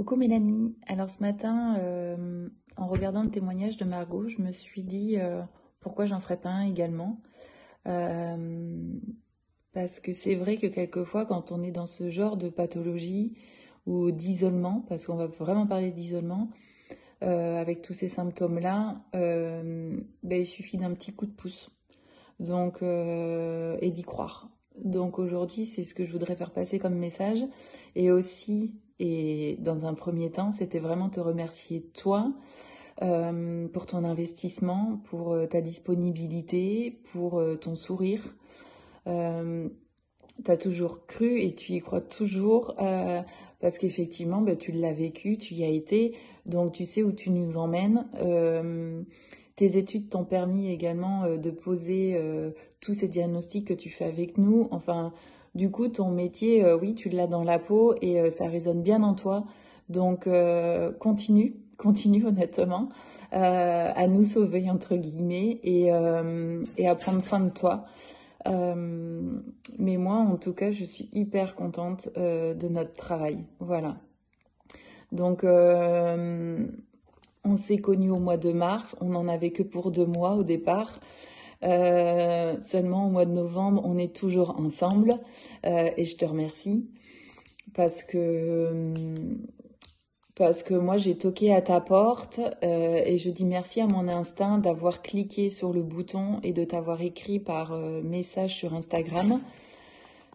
Coucou Mélanie. Alors ce matin, euh, en regardant le témoignage de Margot, je me suis dit euh, pourquoi j'en ferais pas un également? Euh, parce que c'est vrai que quelquefois, quand on est dans ce genre de pathologie ou d'isolement, parce qu'on va vraiment parler d'isolement, avec tous ces symptômes-là, ben, il suffit d'un petit coup de pouce. Donc, et d'y croire. Donc aujourd'hui, c'est ce que je voudrais faire passer comme message. Et aussi, et dans un premier temps, c'était vraiment te remercier toi euh, pour ton investissement, pour euh, ta disponibilité, pour euh, ton sourire. tu as toujours cru et tu y crois toujours parce qu'effectivement, bah, tu l'as vécu, tu y as été, donc tu sais où tu nous emmènes. Tes études t'ont permis également de poser tous ces diagnostics que tu fais avec nous. Enfin, du coup, ton métier, euh, oui, tu l'as dans la peau et euh, ça résonne bien en toi. Donc, euh, continue, continue honnêtement à nous sauver, entre guillemets, et, et, à prendre soin de toi. mais moi, en tout cas, je suis hyper contente de notre travail. Voilà. Donc, on s'est connus au mois de mars. On n'en avait que pour deux mois au départ. Euh, seulement au mois de novembre, on est toujours ensemble euh, et je te remercie parce que parce que moi j'ai toqué à ta porte euh, et je dis merci à mon instinct d'avoir cliqué sur le bouton et de t'avoir écrit par message sur Instagram.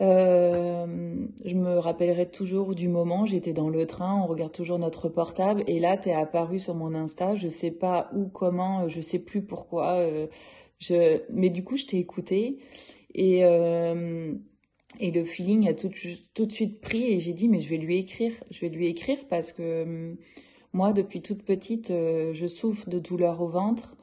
Je me rappellerai toujours du moment, j'étais dans le train, on regarde toujours notre portable et là tu es apparu sur mon Insta, je sais pas où, comment, je sais plus pourquoi. Je, mais du coup, je t'ai écouté et, euh, le feeling a tout, tout de suite pris et j'ai dit, mais je vais lui écrire. Je vais lui écrire parce que euh, moi, depuis toute petite, euh, je souffre de douleurs au ventre.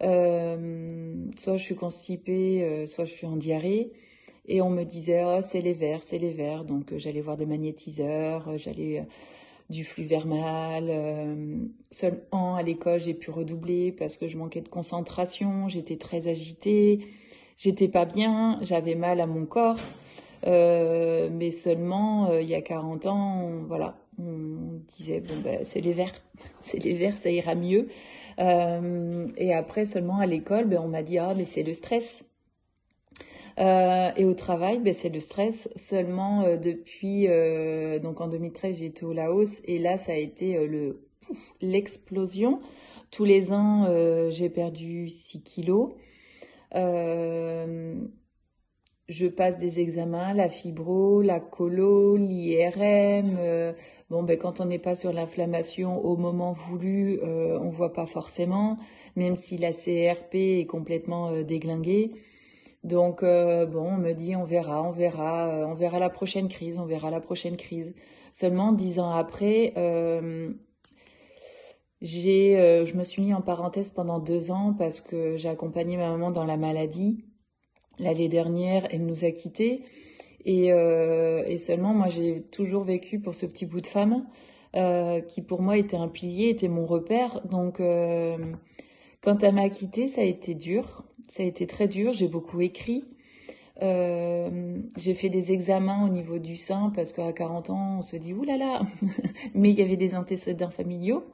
soit je suis constipée, soit je suis en diarrhée. Et on me disait, oh, c'est les verres, c'est les verres. Donc j'allais voir des magnétiseurs, j'allais du flux vermal. Euh, seulement à l'école, j'ai pu redoubler parce que je manquais de concentration, j'étais très agitée, j'étais pas bien, j'avais mal à mon corps. Euh, mais seulement euh, il y a 40 ans, on, voilà, on disait bon ben c'est les verts, c'est les verts, ça ira mieux. et après seulement à l'école, ben, on m'a dit ah mais c'est le stress. Euh, et au travail, ben, c'est le stress. Seulement euh, depuis, euh, donc en 2013, j'étais au Laos et là, ça a été le l'explosion. Tous les ans, j'ai perdu 6 kilos. je passe des examens, la fibro, la colo, l'IRM. bon, ben, quand on n'est pas sur l'inflammation au moment voulu, on voit pas forcément, même si la CRP est complètement déglinguée. Donc euh, bon, on me dit on verra, on verra, euh, on verra la prochaine crise, on verra la prochaine crise. Seulement dix ans après, euh, j'ai, je me suis mis en parenthèse pendant deux ans parce que j'ai accompagné ma maman dans la maladie. L'année dernière, elle nous a quittés et, et seulement moi j'ai toujours vécu pour ce petit bout de femme qui pour moi était un pilier, était mon repère. Donc quand elle m'a quitté, ça a été dur. Ça a été très dur. J'ai beaucoup écrit. Euh, j'ai fait des examens au niveau du sein parce qu'à 40 ans, on se dit oulala, mais il y avait des antécédents familiaux.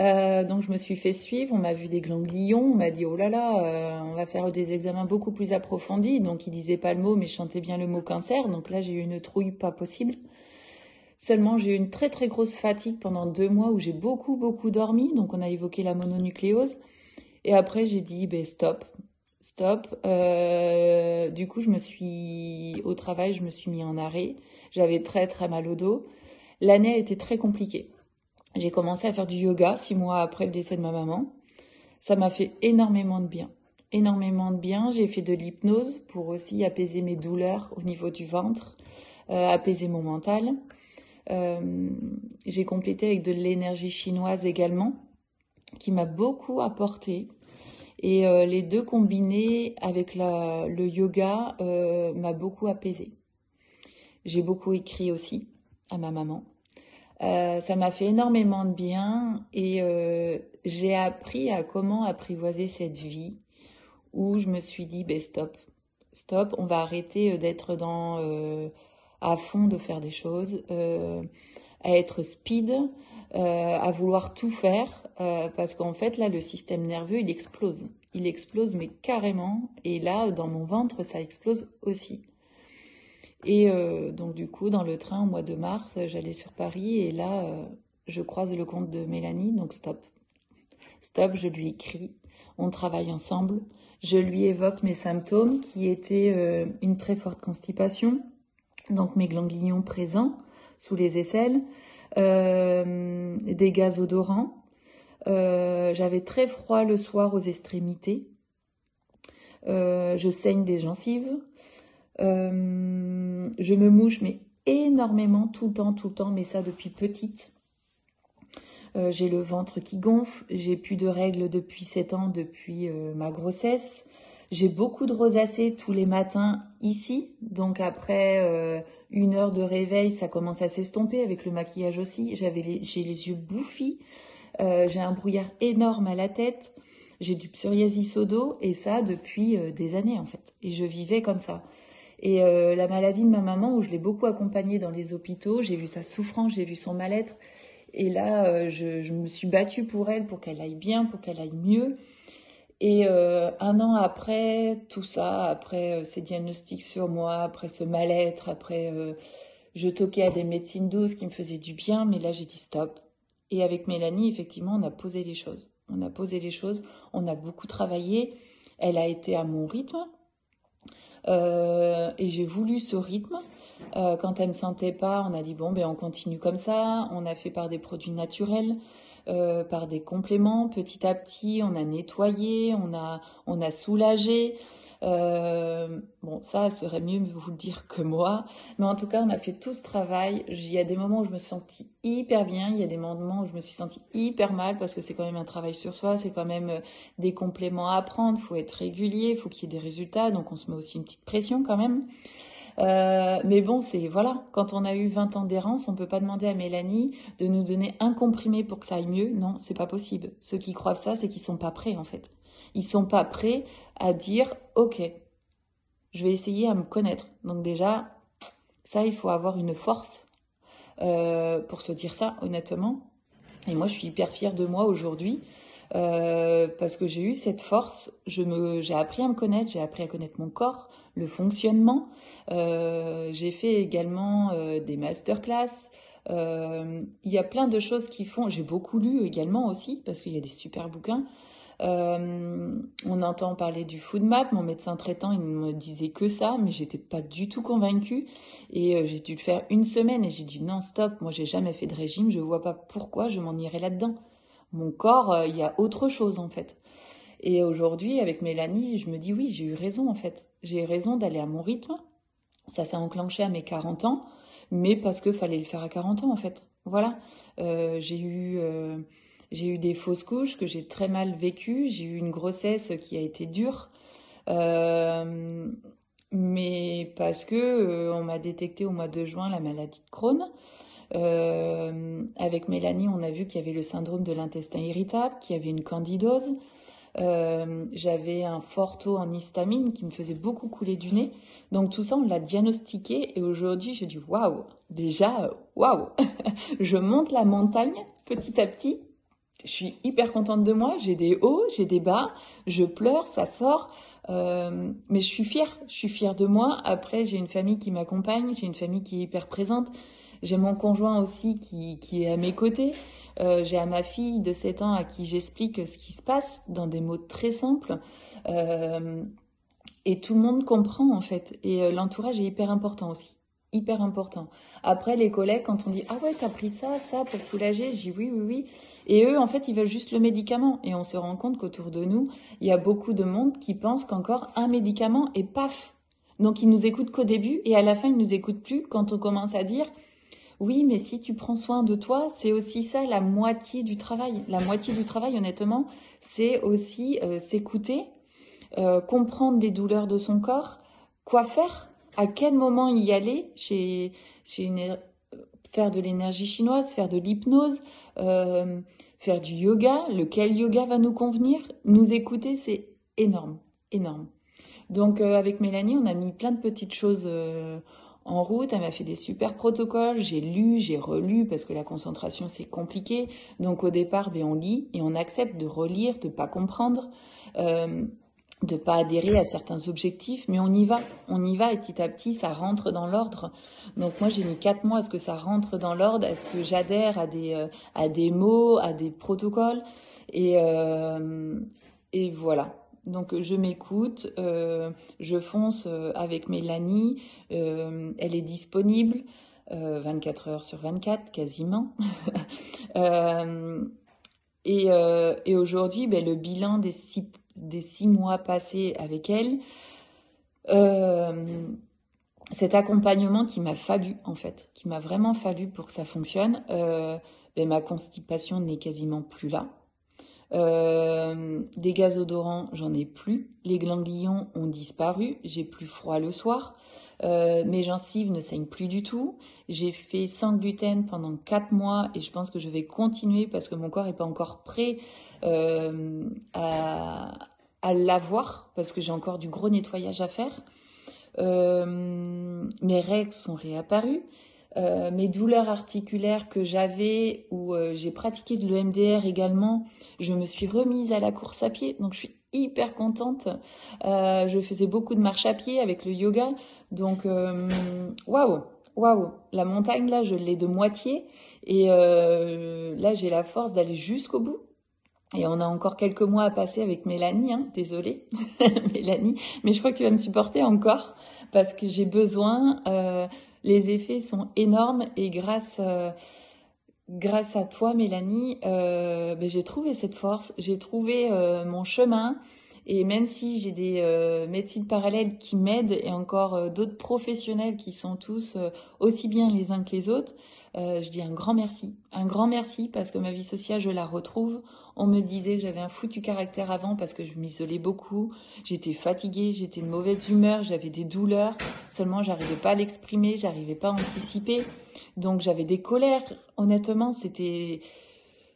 Euh, donc je me suis fait suivre, on m'a vu des ganglions, on m'a dit oh là là, euh, on va faire des examens beaucoup plus approfondis. Donc il disait pas le mot, mais je chantais bien le mot cancer. Donc là j'ai eu une trouille pas possible. Seulement j'ai eu une très très grosse fatigue pendant deux mois où j'ai beaucoup beaucoup dormi. Donc on a évoqué la mononucléose. Et après j'ai dit ben stop, stop. Euh, du coup, je me suis au travail, je me suis mis en arrêt. J'avais très très mal au dos. L'année a été très compliquée. J'ai commencé à faire du yoga six mois après le décès de ma maman. Ça m'a fait énormément de bien. Énormément de bien. J'ai fait de l'hypnose pour aussi apaiser mes douleurs au niveau du ventre, euh, apaiser mon mental. Euh, j'ai complété avec de l'énergie chinoise également, qui m'a beaucoup apporté. Et euh, les deux combinés avec le yoga euh, m'a beaucoup apaisé. J'ai beaucoup écrit aussi à ma maman. Euh, ça m'a fait énormément de bien et j'ai appris à comment apprivoiser cette vie où je me suis dit ben stop, stop, on va arrêter d'être dans à fond de faire des choses. à être speed, à vouloir tout faire, parce qu'en fait là le système nerveux il explose, il explose mais carrément, et là dans mon ventre ça explose aussi. Et donc du coup dans le train au mois de mars j'allais sur Paris et là je croise le compte de Mélanie, donc stop. Stop, je lui écris, on travaille ensemble, je lui évoque mes symptômes qui étaient euh, une très forte constipation, donc mes ganglions présents sous les aisselles, euh, des gaz odorants, euh, j'avais très froid le soir aux extrémités, je saigne des gencives, je me mouche mais énormément tout le temps, tout le temps, mais ça depuis petite. Euh, j'ai le ventre qui gonfle, j'ai plus de règles depuis 7 ans, depuis euh, ma grossesse. J'ai beaucoup de rosacées tous les matins ici, donc après euh, une heure de réveil, ça commence à s'estomper avec le maquillage aussi. J'avais j'ai les yeux bouffis, j'ai un brouillard énorme à la tête, j'ai du psoriasis au dos et ça depuis des années en fait. Et je vivais comme ça. Et la maladie de ma maman, où je l'ai beaucoup accompagnée dans les hôpitaux, j'ai vu sa souffrance, j'ai vu son mal-être. Et là, euh, je, me suis battue pour elle, pour qu'elle aille bien, pour qu'elle aille mieux. Et euh, un an après tout ça, après euh, ces diagnostics sur moi, après ce mal-être, après je toquais à des médecines douces qui me faisaient du bien, mais là j'ai dit stop. Et avec Mélanie, effectivement, on a posé les choses. On a posé les choses, on a beaucoup travaillé. Elle a été à mon rythme, euh, et j'ai voulu ce rythme. Euh, quand elle me sentait pas, on a dit bon ben on continue comme ça. On a fait par des produits naturels, euh, par des compléments. Petit à petit, on a nettoyé, on a on a soulagé. Euh, bon, ça serait mieux vous le dire que moi. Mais en tout cas, on a fait tout ce travail. Il y a des moments où je me suis hyper bien. Il y a des moments où je me suis sentie hyper mal parce que c'est quand même un travail sur soi. C'est quand même euh, des compléments à apprendre. Il faut être régulier. Il faut qu'il y ait des résultats. Donc, on se met aussi une petite pression quand même. Euh, mais bon, c'est voilà, quand on a eu 20 ans d'errance, on peut pas demander à Mélanie de nous donner un comprimé pour que ça aille mieux. Non, c'est pas possible. Ceux qui croient ça, c'est qu'ils sont pas prêts en fait. Ils sont pas prêts à dire ok, je vais essayer à me connaître. Donc déjà, ça, il faut avoir une force euh, pour se dire ça, honnêtement. Et moi, je suis hyper fière de moi aujourd'hui. Euh, parce que j'ai eu cette force, je me, j'ai appris à me connaître, j'ai appris à connaître mon corps, le fonctionnement. Euh, j'ai fait également des masterclass. Il y a plein de choses qui font. J'ai beaucoup lu également aussi parce qu'il y a des super bouquins. Euh, on entend parler du food map. Mon médecin traitant, il me disait que ça, mais j'étais pas du tout convaincue. Et euh, j'ai dû le faire une semaine et j'ai dit non, stop, moi j'ai jamais fait de régime, je vois pas pourquoi je m'en irais là-dedans. Mon corps, euh, il y a autre chose en fait. Et aujourd'hui, avec Mélanie, je me dis oui, j'ai eu raison en fait. J'ai eu raison d'aller à mon rythme. Ça s'est enclenché à mes 40 ans, mais parce que fallait le faire à 40 ans en fait. Voilà. j'ai eu j'ai eu des fausses couches que j'ai très mal vécues. J'ai eu une grossesse qui a été dure. Euh, mais parce que euh, on m'a détecté au mois de juin la maladie de Crohn. Euh, avec Mélanie, on a vu qu'il y avait le syndrome de l'intestin irritable, qu'il y avait une candidose. J'avais un fort taux en histamine qui me faisait beaucoup couler du nez. Donc tout ça, on l'a diagnostiqué et aujourd'hui, je dis waouh, déjà waouh, je monte la montagne petit à petit je suis hyper contente de moi. J'ai des hauts, j'ai des bas, je pleure, ça sort. Euh, mais je suis fière, je suis fière de moi. Après, j'ai une famille qui m'accompagne, j'ai une famille qui est hyper présente. J'ai mon conjoint aussi qui, est à mes côtés. Euh, j'ai à ma fille de 7 ans à qui j'explique ce qui se passe dans des mots très simples. Euh, et tout le monde comprend en fait. Et euh, l'entourage est hyper important aussi hyper important. Après, les collègues, quand on dit Ah ouais, t'as pris ça, ça pour te soulager, dis oui, oui, oui. Et eux, en fait, ils veulent juste le médicament. Et on se rend compte qu'autour de nous, il y a beaucoup de monde qui pense qu'encore un médicament et paf. Donc ils nous écoutent qu'au début et à la fin, ils nous écoutent plus quand on commence à dire oui, mais si tu prends soin de toi, c'est aussi ça la moitié du travail. La moitié du travail, honnêtement, c'est aussi euh, s'écouter, euh, comprendre les douleurs de son corps, quoi faire à quel moment y aller une, faire de l'énergie chinoise, faire de l'hypnose, euh, faire du yoga, lequel yoga va nous convenir, nous écouter, c'est énorme, énorme. Donc euh, avec Mélanie, on a mis plein de petites choses euh, en route. Elle m'a fait des super protocoles. J'ai lu, j'ai relu parce que la concentration c'est compliqué. Donc au départ, ben, on lit et on accepte de relire, de pas comprendre. Euh, de pas adhérer à certains objectifs, mais on y va, on y va et petit à petit ça rentre dans l'ordre. Donc moi j'ai mis quatre mois à ce que ça rentre dans l'ordre, à ce que j'adhère à des euh, à des mots, à des protocoles et euh, et voilà. Donc je m'écoute, euh, je fonce euh, avec Mélanie, euh, elle est disponible 24 heures sur 24 quasiment. et, aujourd'hui, ben, le bilan des six, des six mois passés avec elle, cet accompagnement qui m'a fallu en fait, qui m'a vraiment fallu pour que ça fonctionne, ben, ma constipation n'est quasiment plus là. Euh, des gaz odorants, j'en ai plus. Les ganglions ont disparu. J'ai plus froid le soir. Euh, mes gencives ne saignent plus du tout. J'ai fait sans gluten pendant 4 mois et je pense que je vais continuer parce que mon corps n'est pas encore prêt euh, à, à l'avoir parce que j'ai encore du gros nettoyage à faire. mes règles sont réapparues. Euh, mes douleurs articulaires que j'avais, où euh, j'ai pratiqué de l'EMDR également, je me suis remise à la course à pied, donc je suis hyper contente. Euh, je faisais beaucoup de marche à pied avec le yoga, donc waouh, waouh, la montagne là, je l'ai de moitié, et là j'ai la force d'aller jusqu'au bout. Et on a encore quelques mois à passer avec Mélanie, hein, désolée Mélanie, mais je crois que tu vas me supporter encore parce que j'ai besoin les effets sont énormes et grâce, euh, à toi, Mélanie, euh, ben, j'ai trouvé cette force, j'ai trouvé euh, mon chemin. Et même si j'ai des médecines parallèles qui m'aident et encore d'autres professionnels qui sont tous aussi bien les uns que les autres, je dis un grand merci. Un grand merci parce que ma vie sociale, je la retrouve. On me disait que j'avais un foutu caractère avant parce que je m'isolais beaucoup. J'étais fatiguée, j'étais de mauvaise humeur, j'avais des douleurs. Seulement, j'arrivais pas à l'exprimer, j'arrivais pas à anticiper. Donc, j'avais des colères. Honnêtement, c'était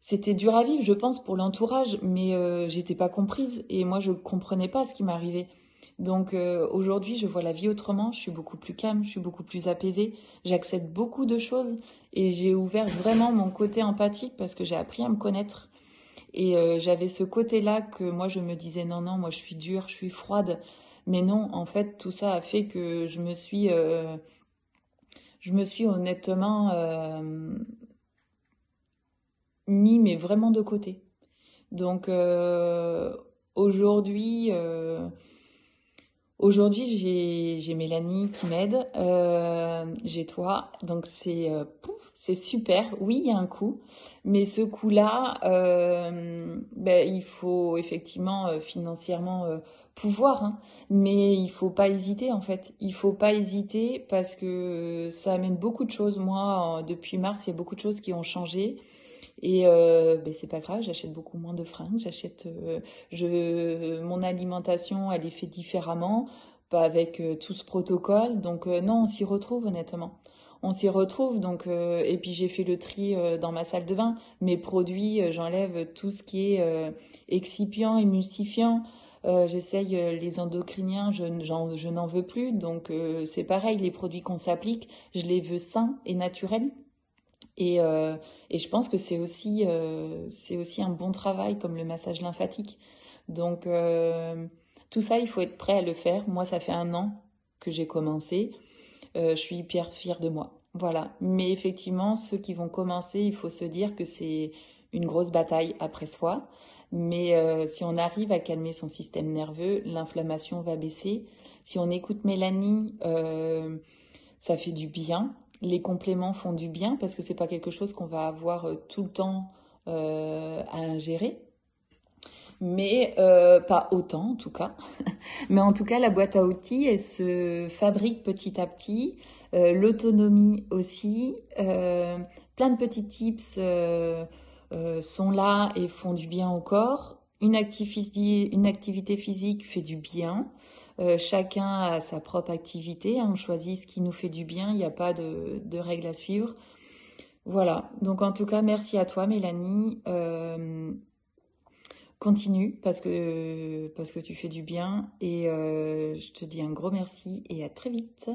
c'était dur à vivre, je pense, pour l'entourage, mais euh, j'étais pas comprise et moi, je comprenais pas ce qui m'arrivait. Donc euh, aujourd'hui, je vois la vie autrement, je suis beaucoup plus calme, je suis beaucoup plus apaisée, j'accepte beaucoup de choses et j'ai ouvert vraiment mon côté empathique parce que j'ai appris à me connaître et euh, j'avais ce côté-là que moi je me disais non, non, moi je suis dure, je suis froide. Mais non, en fait, tout ça a fait que je me suis, euh, je me suis honnêtement mis, mais vraiment de côté. Donc aujourd'hui, Aujourd'hui, j'ai Mélanie qui m'aide, euh, j'ai toi, donc c'est euh, c'est super. Oui, il y a un coût, mais ce coût-là, euh, ben, il faut effectivement euh, financièrement euh, pouvoir, hein, mais il faut pas hésiter en fait. Il faut pas hésiter parce que ça amène beaucoup de choses. Moi, depuis mars, il y a beaucoup de choses qui ont changé. Et euh, ben c'est pas grave, j'achète beaucoup moins de fringues, j'achète, euh, je, mon alimentation, elle est faite différemment, pas avec euh, tout ce protocole. Donc euh, non, on s'y retrouve honnêtement. On s'y retrouve donc et puis j'ai fait le tri dans ma salle de bain. Mes produits, j'enlève tout ce qui est excipient, émulsifiant. J'essaye les endocriniens, je, je n'en veux plus. Donc c'est pareil, les produits qu'on s'applique, je les veux sains et naturels. Et, euh, et je pense que c'est aussi, euh, aussi un bon travail comme le massage lymphatique. Donc euh, tout ça, il faut être prêt à le faire. Moi, ça fait un an que j'ai commencé. je suis hyper fière de moi. Voilà. Mais effectivement, ceux qui vont commencer, il faut se dire que c'est une grosse bataille après soi. Mais si on arrive à calmer son système nerveux, l'inflammation va baisser. Si on écoute Mélanie, ça fait du bien les compléments font du bien parce que c'est pas quelque chose qu'on va avoir euh, tout le temps euh, à ingérer. Mais euh, pas autant en tout cas. Mais en tout cas, la boîte à outils, elle se fabrique petit à petit. L'autonomie aussi. plein de petits tips sont là et font du bien au corps. Une activité, une activité physique fait du bien. Euh, chacun a sa propre activité, hein. on choisit ce qui nous fait du bien, il n'y a pas de, règles à suivre. Voilà, donc en tout cas, merci à toi Mélanie. Euh, continue parce que, parce que tu fais du bien et euh, je te dis un gros merci et à très vite.